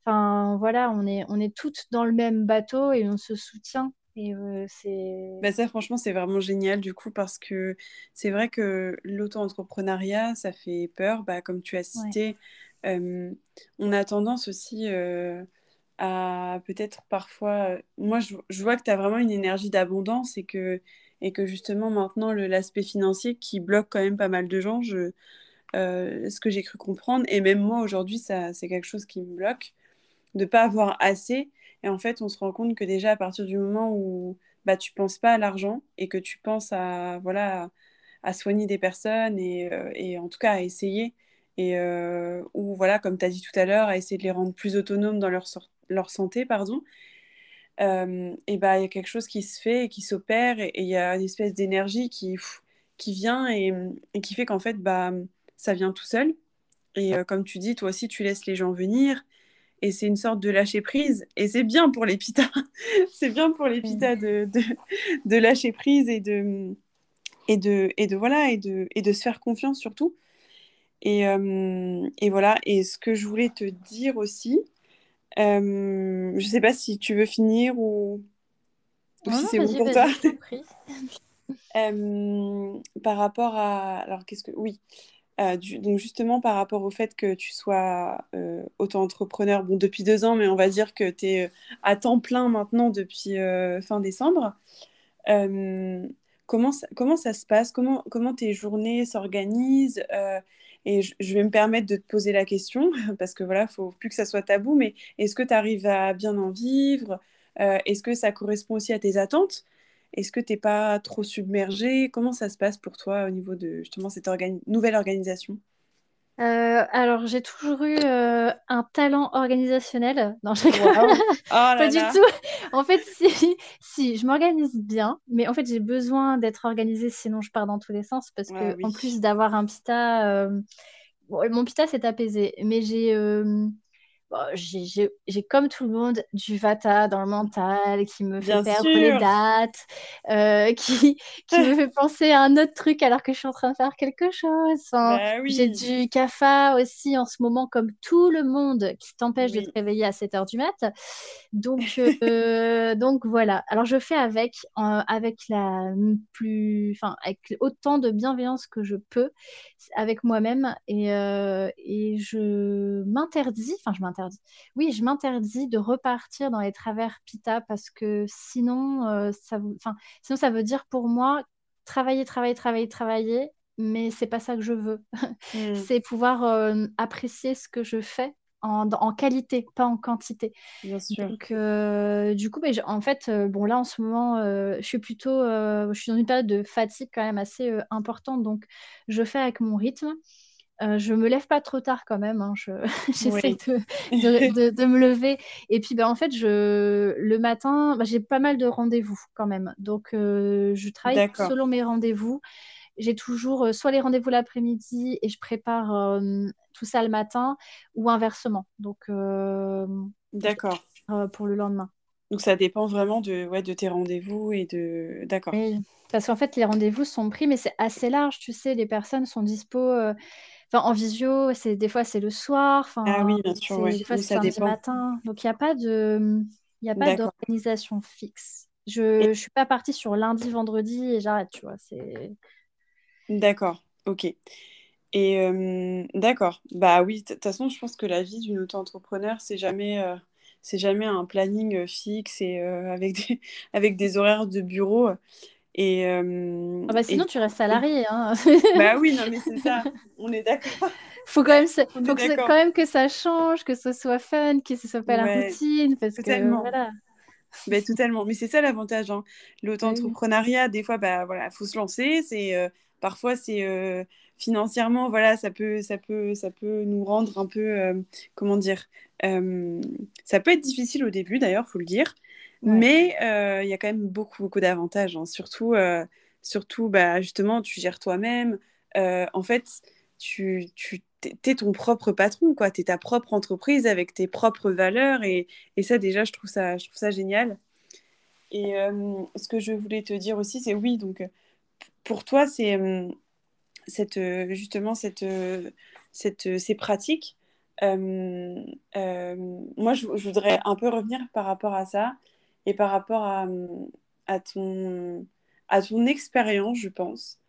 Enfin voilà, on est, on est toutes dans le même bateau et on se soutient. Et c'est. Bah ça, franchement, c'est vraiment génial du coup parce que c'est vrai que l'auto-entrepreneuriat, ça fait peur. Bah, comme tu as cité, on a tendance aussi à peut-être parfois... moi, je, vois que tu as vraiment une énergie d'abondance et que, et que justement maintenant, l'aspect financier qui bloque quand même pas mal de gens, ce que j'ai cru comprendre, et même moi aujourd'hui, c'est quelque chose qui me bloque, de pas avoir assez. Et en fait, on se rend compte que déjà à partir du moment où bah, tu penses pas à l'argent et que tu penses à, voilà, à soigner des personnes et, et en tout cas à essayer, et euh, ou voilà, comme tu as dit tout à l'heure, à essayer de les rendre plus autonomes dans leur, leur santé, pardon, euh, et bah il y a quelque chose qui se fait et qui s'opère et il y a une espèce d'énergie qui, qui vient et, et qui fait qu'en fait bah ça vient tout seul. Et euh, comme tu dis, toi aussi tu laisses les gens venir et c'est une sorte de lâcher prise et c'est bien pour les pitas, c'est bien pour les pitas de, de, de, lâcher prise et de et de et de voilà et de et de se faire confiance surtout et, euh, et, voilà, et ce que je voulais te dire aussi, euh, je ne sais pas si tu veux finir ou, si c'est bon pour toi. euh, par rapport à... Alors, qu'est-ce que... Oui. Donc justement par rapport au fait que tu sois auto-entrepreneur bon, depuis deux ans, mais on va dire que tu es à temps plein maintenant depuis fin décembre. comment, ça, comment ça se passe? Comment, comment tes journées s'organisent? Et je, vais me permettre de te poser la question, parce que voilà, faut plus que ça soit tabou, mais est-ce que tu arrives à bien en vivre? Euh, Est-ce que ça correspond aussi à tes attentes? Est-ce que tu n'es pas trop submergé? Comment ça se passe pour toi au niveau de justement cette nouvelle organisation? Euh, alors, j'ai toujours eu euh, un talent organisationnel. Non, je oh pas du tout. En fait, si, si je m'organise bien, mais en fait, j'ai besoin d'être organisée, sinon je pars dans tous les sens. Parce que, en plus d'avoir un pita, euh, mon pita s'est apaisé, mais j'ai j'ai comme tout le monde du vata dans le mental qui me fait perdre les dates, euh, qui, qui me fait penser à un autre truc alors que je suis en train de faire quelque chose. Bah j'ai du kapha aussi en ce moment, comme tout le monde, qui t'empêche de te réveiller à 7 h du mat. Donc, euh, donc voilà. Alors je fais avec, avec la plus, enfin avec autant de bienveillance que je peux avec moi-même et, euh, et je m'interdis, enfin je m'interdis oui, je m'interdis de repartir dans les travers pita parce que sinon, euh, ça, sinon ça veut dire pour moi travailler, travailler, travailler, travailler, mais c'est pas ça que je veux. Hmm. c'est pouvoir euh, apprécier ce que je fais en, qualité, pas en quantité. Bien sûr. Donc, euh, du coup, en fait, bon, là, en ce moment, je suis plutôt, je suis dans une période de fatigue quand même assez importante, donc je fais avec mon rythme. Euh, je me lève pas trop tard quand même. Hein. J'essaie de, me lever. Et puis, ben, en fait, je, le matin, ben, j'ai pas mal de rendez-vous quand même. Donc, euh, je travaille selon mes rendez-vous. J'ai toujours euh, soit les rendez-vous l'après-midi et je prépare tout ça le matin ou inversement. Donc, d'accord. pour le lendemain. Donc, ça dépend vraiment de, ouais, de tes rendez-vous et de. D'accord. Parce qu'en fait, les rendez-vous sont pris, mais c'est assez large, tu sais. Les personnes sont dispo en visio, c'est des fois c'est le soir. Ah oui, bien sûr. Des fois c'est le matin. Donc il n'y a pas de, il a pas d'organisation fixe. Je ne suis pas partie sur lundi, vendredi et j'arrête, tu vois. C'est. D'accord. Ok. Et euh, d'accord. Bah oui, de toute façon, je pense que la vie d'une auto-entrepreneur, c'est jamais, euh, c'est jamais un planning euh, fixe et avec des, avec des horaires de bureau. Et, euh, ah bah sinon, tu restes salarié. Hein. bah oui, non, mais c'est ça. On est d'accord. faut quand même, faut que quand même que ça change, que ce soit fun, que ce soit pas la routine, parce totalement. que voilà. Bah, totalement. Mais c'est ça l'avantage. Hein. L'auto-entrepreneuriat, des fois, bah voilà, faut se lancer. C'est euh, parfois c'est euh, financièrement, voilà, ça peut, ça peut, ça peut nous rendre un peu, comment dire, ça peut être difficile au début, d'ailleurs, faut le dire. Mais euh, il y a quand même beaucoup, beaucoup d'avantages. Hein. Surtout, surtout bah, justement, tu gères toi-même. en fait, tu, tu es ton propre patron, quoi. es ta propre entreprise avec tes propres valeurs et, ça déjà, je trouve ça, je trouve ça génial. Et ce que je voulais te dire aussi, c'est oui, donc pour toi, c'est justement cette, cette, ces pratiques. moi, je, voudrais un peu revenir par rapport à ça et par rapport à, à ton, à ton expérience, je pense.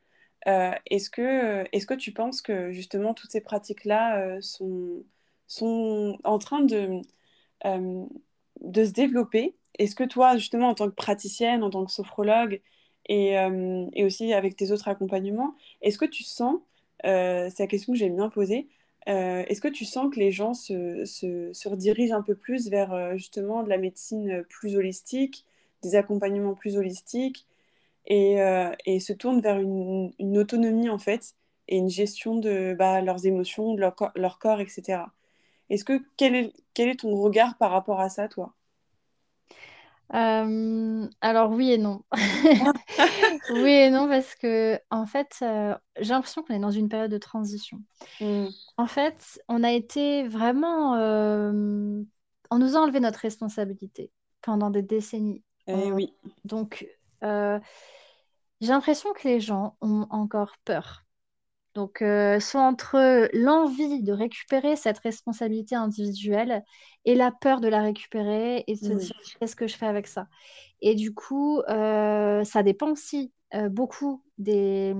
Euh, est-ce que, est que tu penses que justement toutes ces pratiques-là euh, sont, sont en train de, euh, de se développer? Est-ce que toi, justement, en tant que praticienne, en tant que sophrologue, et, et aussi avec tes autres accompagnements, est-ce que tu sens, c'est la question que j'ai bien posée, est-ce que tu sens que les gens se, se, redirigent un peu plus vers justement de la médecine plus holistique, des accompagnements plus holistiques et, euh, et se tournent vers une, une, autonomie en fait et une gestion de bah, leurs émotions, de leur, leur corps, etc. Est-ce que quel est, quel est ton regard par rapport à ça, toi? Euh, alors oui et non. oui et non parce que en fait, euh, j'ai l'impression qu'on est dans une période de transition. Mmh. En fait, on a été vraiment, on nous a enlevé notre responsabilité pendant des décennies. Eh oui. Donc j'ai l'impression que les gens ont encore peur. Donc, euh, soit entre l'envie de récupérer cette responsabilité individuelle et la peur de la récupérer et de se dire qu'est-ce que je fais avec ça? Et du coup, euh, ça dépend aussi euh, beaucoup des,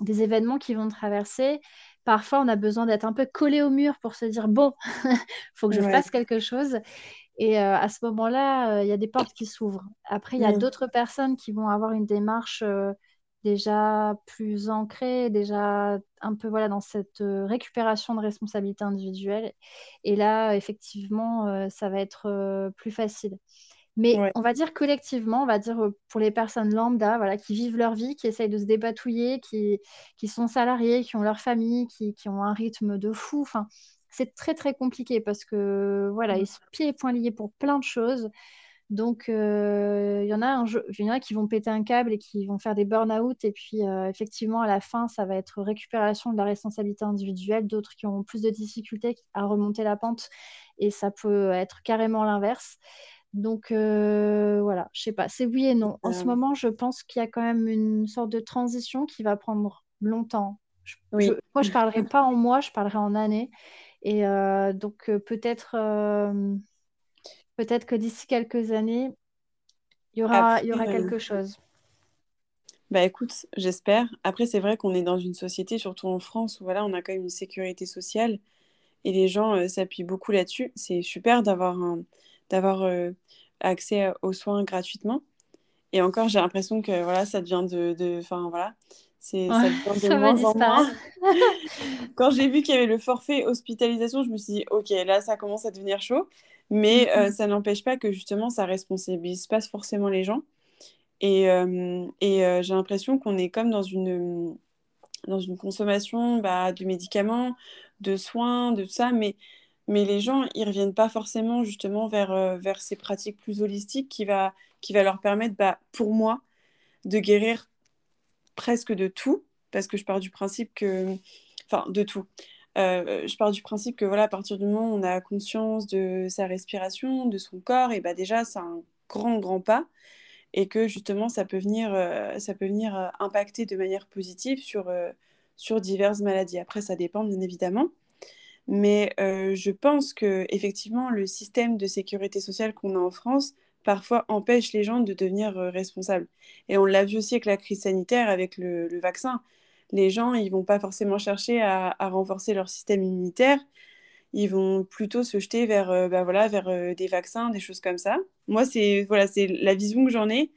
des, événements qui vont traverser. Parfois, on a besoin d'être un peu collé au mur pour se dire bon, il faut que je fasse quelque chose. Et euh, à ce moment-là, euh, il y a des portes qui s'ouvrent. Après, il y a d'autres personnes qui vont avoir une démarche euh, déjà plus ancrée, déjà un peu voilà, dans cette récupération de responsabilité individuelle. Et là, effectivement, ça va être plus facile. Mais on va dire collectivement, on va dire pour les personnes lambda, voilà, qui vivent leur vie, qui essayent de se dépatouiller, qui, qui sont salariés, qui ont leur famille, qui, qui ont un rythme de fou. Enfin, c'est très très compliqué parce que voilà, ils sont pieds et poings liés pour plein de choses. Donc, euh, il y, en a un, y en a qui vont péter un câble et qui vont faire des burn-out. Et puis, euh, effectivement, à la fin, ça va être récupération de la responsabilité individuelle. D'autres qui ont plus de difficultés à remonter la pente. Et ça peut être carrément l'inverse. Donc, euh, voilà, je sais pas. C'est oui et non. En ce moment, je pense qu'il y a quand même une sorte de transition qui va prendre longtemps. moi, je ne parlerai pas en mois, je parlerai en années. Et euh, donc peut-être peut-être que d'ici quelques années, il y aura, il y aura quelque chose. Bah écoute, j'espère. Après, c'est vrai qu'on est dans une société, surtout en France, où voilà, on a quand même une sécurité sociale et les gens s'appuient beaucoup là-dessus. C'est super d'avoir d'avoir accès aux soins gratuitement. Et encore, j'ai l'impression que voilà, ça devient de, enfin voilà, c'est ça devient de moins en moins. Quand j'ai vu qu'il y avait le forfait hospitalisation, je me suis dit, ok, là, ça commence à devenir chaud. Mais euh, ça n'empêche pas que justement, ça responsabilise pas forcément les gens. Et, euh, et euh, j'ai l'impression qu'on est comme dans une, dans une consommation bah, de médicaments, de soins, de tout ça. Mais, mais les gens, ils reviennent pas forcément justement vers, vers ces pratiques plus holistiques qui va, qui va leur permettre, bah, pour moi, de guérir presque de tout, parce que je pars du principe que... Enfin, de tout. Euh, je pars du principe que voilà, à partir du moment où on a conscience de sa respiration, de son corps, et bah déjà c'est un grand grand pas et que justement ça peut venir, euh, ça peut venir euh, impacter de manière positive sur, sur diverses maladies. Après ça dépend bien évidemment, mais je pense que effectivement le système de sécurité sociale qu'on a en France parfois empêche les gens de devenir responsables. Et on l'a vu aussi avec la crise sanitaire, avec le, vaccin. Les gens, ils vont pas forcément chercher à, renforcer leur système immunitaire. Ils vont plutôt se jeter vers, euh, bah voilà, vers euh, des vaccins, des choses comme ça. Moi, c'est voilà, c'est la vision que j'en ai.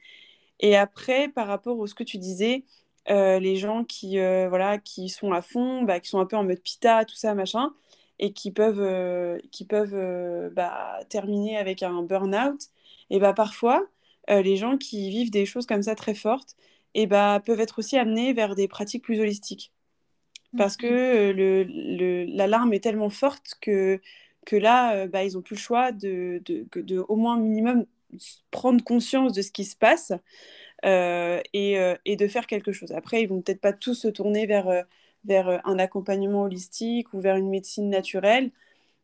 Et après, par rapport à ce que tu disais, les gens qui, voilà, qui sont à fond, bah, qui sont un peu en mode pita, tout ça, machin, et qui peuvent, qui peuvent bah, terminer avec un burn-out, et bah parfois, euh, les gens qui vivent des choses comme ça très fortes, et bah, peuvent être aussi amenés vers des pratiques plus holistiques. Parce que euh, le, le, l'alarme est tellement forte que, que là, euh, bah, ils n'ont plus le choix de, de, de, au moins minimum prendre conscience de ce qui se passe et, et, de faire quelque chose. Après, ils vont peut-être pas tous se tourner vers, vers un accompagnement holistique ou vers une médecine naturelle.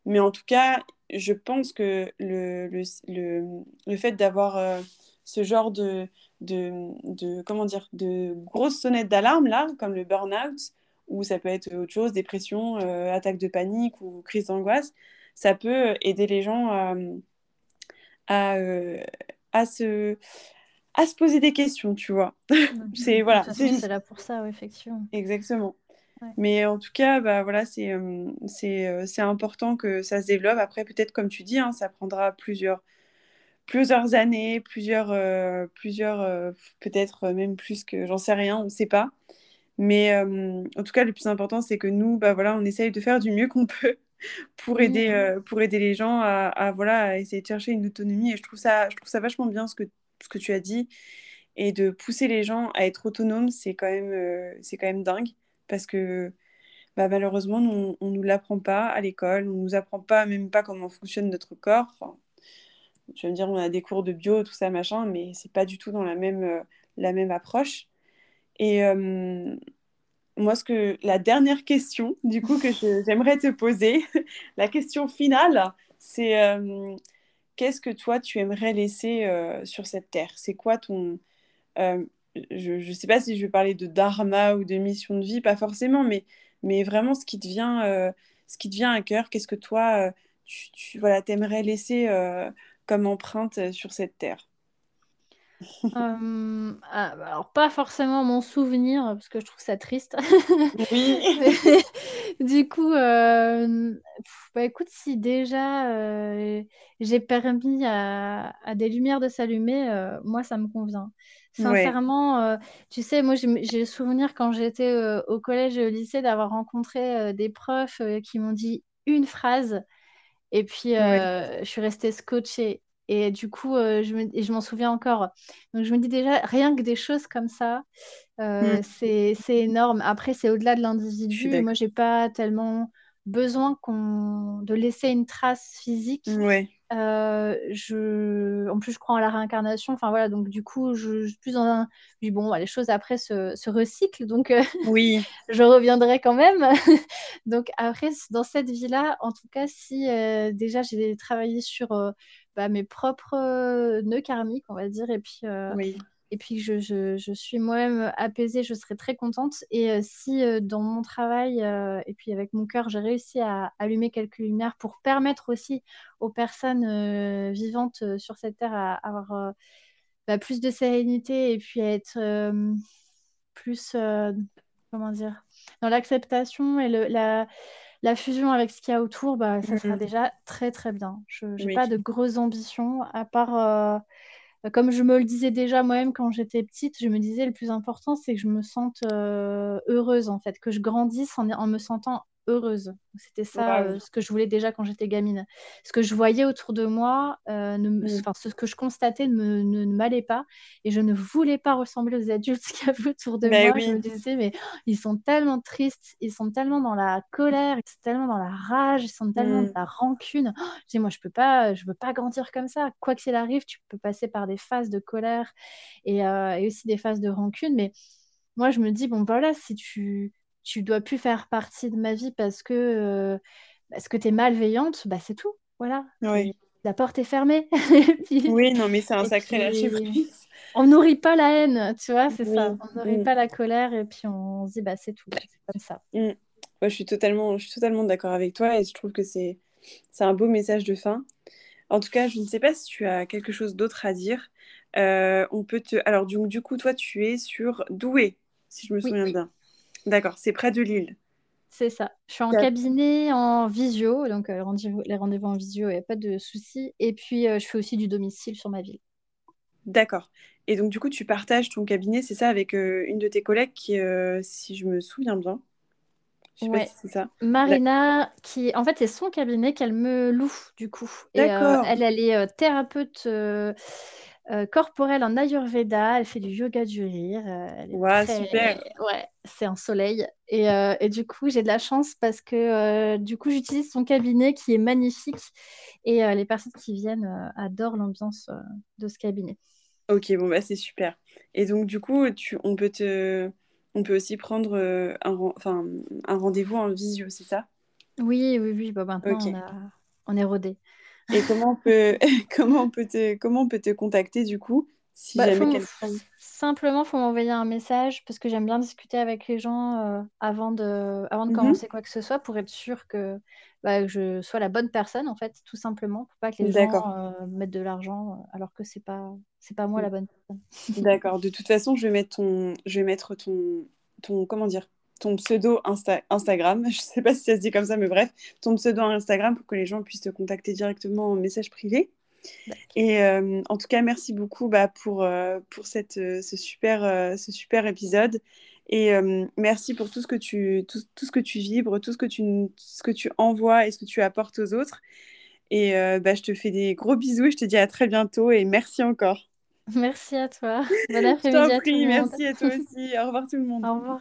Mais en tout cas, je pense que le, le, le, le fait d'avoir ce genre de, de, de, comment dire, de grosses sonnettes d'alarme, là, comme le burn-out, ou ça peut être autre chose, dépression, attaque de panique ou crise d'angoisse, ça peut aider les gens à, à, à se à se poser des questions, tu vois. c'est voilà, c'est là pour ça, effectivement. Exactement. Mais en tout cas, bah, voilà, c'est euh, euh, c'est important que ça se développe. Après, peut-être comme tu dis, hein, ça prendra plusieurs, plusieurs années, plusieurs, euh, plusieurs peut-être même plus que j'en sais rien, on ne sait pas. Mais en tout cas, le plus important, c'est que nous, bah, voilà, on essaye de faire du mieux qu'on peut pour aider, pour aider les gens à, à, voilà, à essayer de chercher une autonomie. Et je trouve ça, je trouve ça vachement bien ce que ce que tu as dit, et de pousser les gens à être autonomes, c'est quand, même, euh, c'est quand même dingue, parce que bah, malheureusement, on ne nous l'apprend pas à l'école, on ne nous apprend pas, même pas comment fonctionne notre corps. Enfin, tu vas me dire, on a des cours de bio, tout ça, machin, mais c'est pas du tout dans la même, euh, la même approche. Et euh, moi, ce que la dernière question, du coup, que j'aimerais te poser, la question finale, c'est qu'est-ce que toi, tu aimerais laisser euh, sur cette terre? C'est quoi ton... Euh, je ne sais pas si je vais parler de dharma ou de mission de vie, pas forcément, mais, mais vraiment ce qui te vient, euh, ce qui te vient à cœur, qu'est-ce que toi, tu, tu voilà, aimerais laisser comme empreinte sur cette terre euh, ah, bah, alors, pas forcément mon souvenir, parce que je trouve ça triste. Oui. du coup, euh, bah, écoute, si déjà euh, j'ai permis à, des lumières de s'allumer, moi, ça me convient. Sincèrement, tu sais, moi, j'ai le souvenir quand j'étais au collège et au lycée d'avoir rencontré des profs qui m'ont dit une phrase. Et puis, je suis restée scotchée. Et du coup, euh, je, je m'en souviens encore. Donc, je me dis déjà, rien que des choses comme ça, euh, mm. c'est énorme. Après, c'est au-delà de l'individu. Moi, j'ai pas tellement besoin de laisser une trace physique. Ouais. Euh, je... En plus, je crois en la réincarnation. Enfin voilà, donc du coup, je, suis plus dans un. Puis bon, les choses après se, se recyclent, donc oui. je reviendrai quand même. donc après, dans cette vie-là, en tout cas, si déjà j'ai travaillé sur bah, mes propres euh, nœuds karmiques, on va dire. Et puis, euh, et puis je, je, je suis moi-même apaisée, je serais très contente. Et euh, si dans mon travail et puis avec mon cœur, j'ai réussi à allumer quelques lumières pour permettre aussi aux personnes vivantes sur cette terre à, avoir bah, plus de sérénité et puis à être plus, comment dire, dans l'acceptation et le, la la fusion avec ce qu'il y a autour, bah, ça sera mm-hmm. déjà très très bien. Je n'ai pas de grosses ambitions, à part, euh, comme je me le disais déjà moi-même quand j'étais petite, je me disais le plus important, c'est que je me sente euh, heureuse en fait, que je grandisse en me sentant heureuse. C'était ça euh, ce que je voulais déjà quand j'étais gamine. Ce que je voyais autour de moi, euh, ne mm. ce que je constatais ne, ne, m'allait pas. Et je ne voulais pas ressembler aux adultes qui avaient autour de ben moi. Je me disais, mais ils sont tellement tristes, ils sont tellement dans la colère, ils sont tellement dans la rage, ils sont tellement mm. dans la rancune. Oh, je dis, moi, je peux pas, je veux pas grandir comme ça. Quoi qu'il arrive, tu peux passer par des phases de colère et, euh, et aussi des phases de rancune. Mais moi, je me dis, bon, voilà, si tu tu dois plus faire partie de ma vie parce que, euh, parce que tu es malveillante, bah, c'est tout. Voilà. La porte est fermée. oui, non, mais c'est un sacré lâcher. On nourrit pas la haine, tu vois, c'est ça. On nourrit mm. pas la colère et puis on se dit, bah, c'est tout, c'est comme ça. Mm. je suis totalement, je suis totalement d'accord avec toi et je trouve que c'est un beau message de fin. En tout cas, je ne sais pas si tu as quelque chose d'autre à dire. Euh, on peut te... Alors, du, du, coup, toi, tu es sur Douai, si je me souviens bien. D'accord, c'est près de Lille. C'est ça. Je suis en cabinet en visio, donc euh, les rendez-vous en visio, il n'y a pas de souci. Et puis, euh, je fais aussi du domicile sur ma ville. D'accord. Et donc, du coup, tu partages ton cabinet, c'est ça, avec euh, une de tes collègues qui, si je me souviens bien, je sais pas si c'est ça. Marina, qui, en fait, c'est son cabinet qu'elle me loue, du coup. D'accord. elle, elle est thérapeute euh, corporelle en Ayurveda. Elle fait du yoga du rire. Euh, super. Ouais, c'est un soleil. Et, euh, et, du coup, j'ai de la chance parce que du coup, j'utilise son cabinet qui est magnifique et les personnes qui viennent adorent l'ambiance de ce cabinet. Ok, bon, bah c'est super. Et donc, du coup, tu, on peut te. on peut aussi prendre un, enfin, un rendez-vous en visio, c'est ça? Oui, oui, oui. Bah, maintenant, on, a... on est rodé. Et comment on peut, comment on peut te, comment on peut te contacter du coup si bah, jamais Simplement, il faut m'envoyer un message parce que j'aime bien discuter avec les gens euh, avant de, avant de mmh commencer quoi que ce soit pour être sûr que, bah, je sois la bonne personne, en fait, tout simplement, pour pas que les gens euh, mettent de l'argent euh, alors que c'est pas, c'est pas moi la bonne personne. D'accord. De toute façon, je vais mettre ton, je vais mettre ton, ton, comment dire, ton pseudo Instagram. Je sais pas si ça se dit comme ça, mais bref, ton pseudo Instagram pour que les gens puissent te contacter directement en message privé. Et euh, en tout cas, merci beaucoup bah, pour, euh, pour cette, euh, ce, super, ce super épisode. Et merci pour tout ce, que tu, tout, tout, ce que tu vibres, tout ce que tu, ce que tu envoies et ce que tu apportes aux autres. Et bah, je te fais des gros bisous et je te dis à très bientôt et merci encore. Merci à toi. Bon après-midi Merci à toi aussi. Au revoir tout le monde. Au revoir.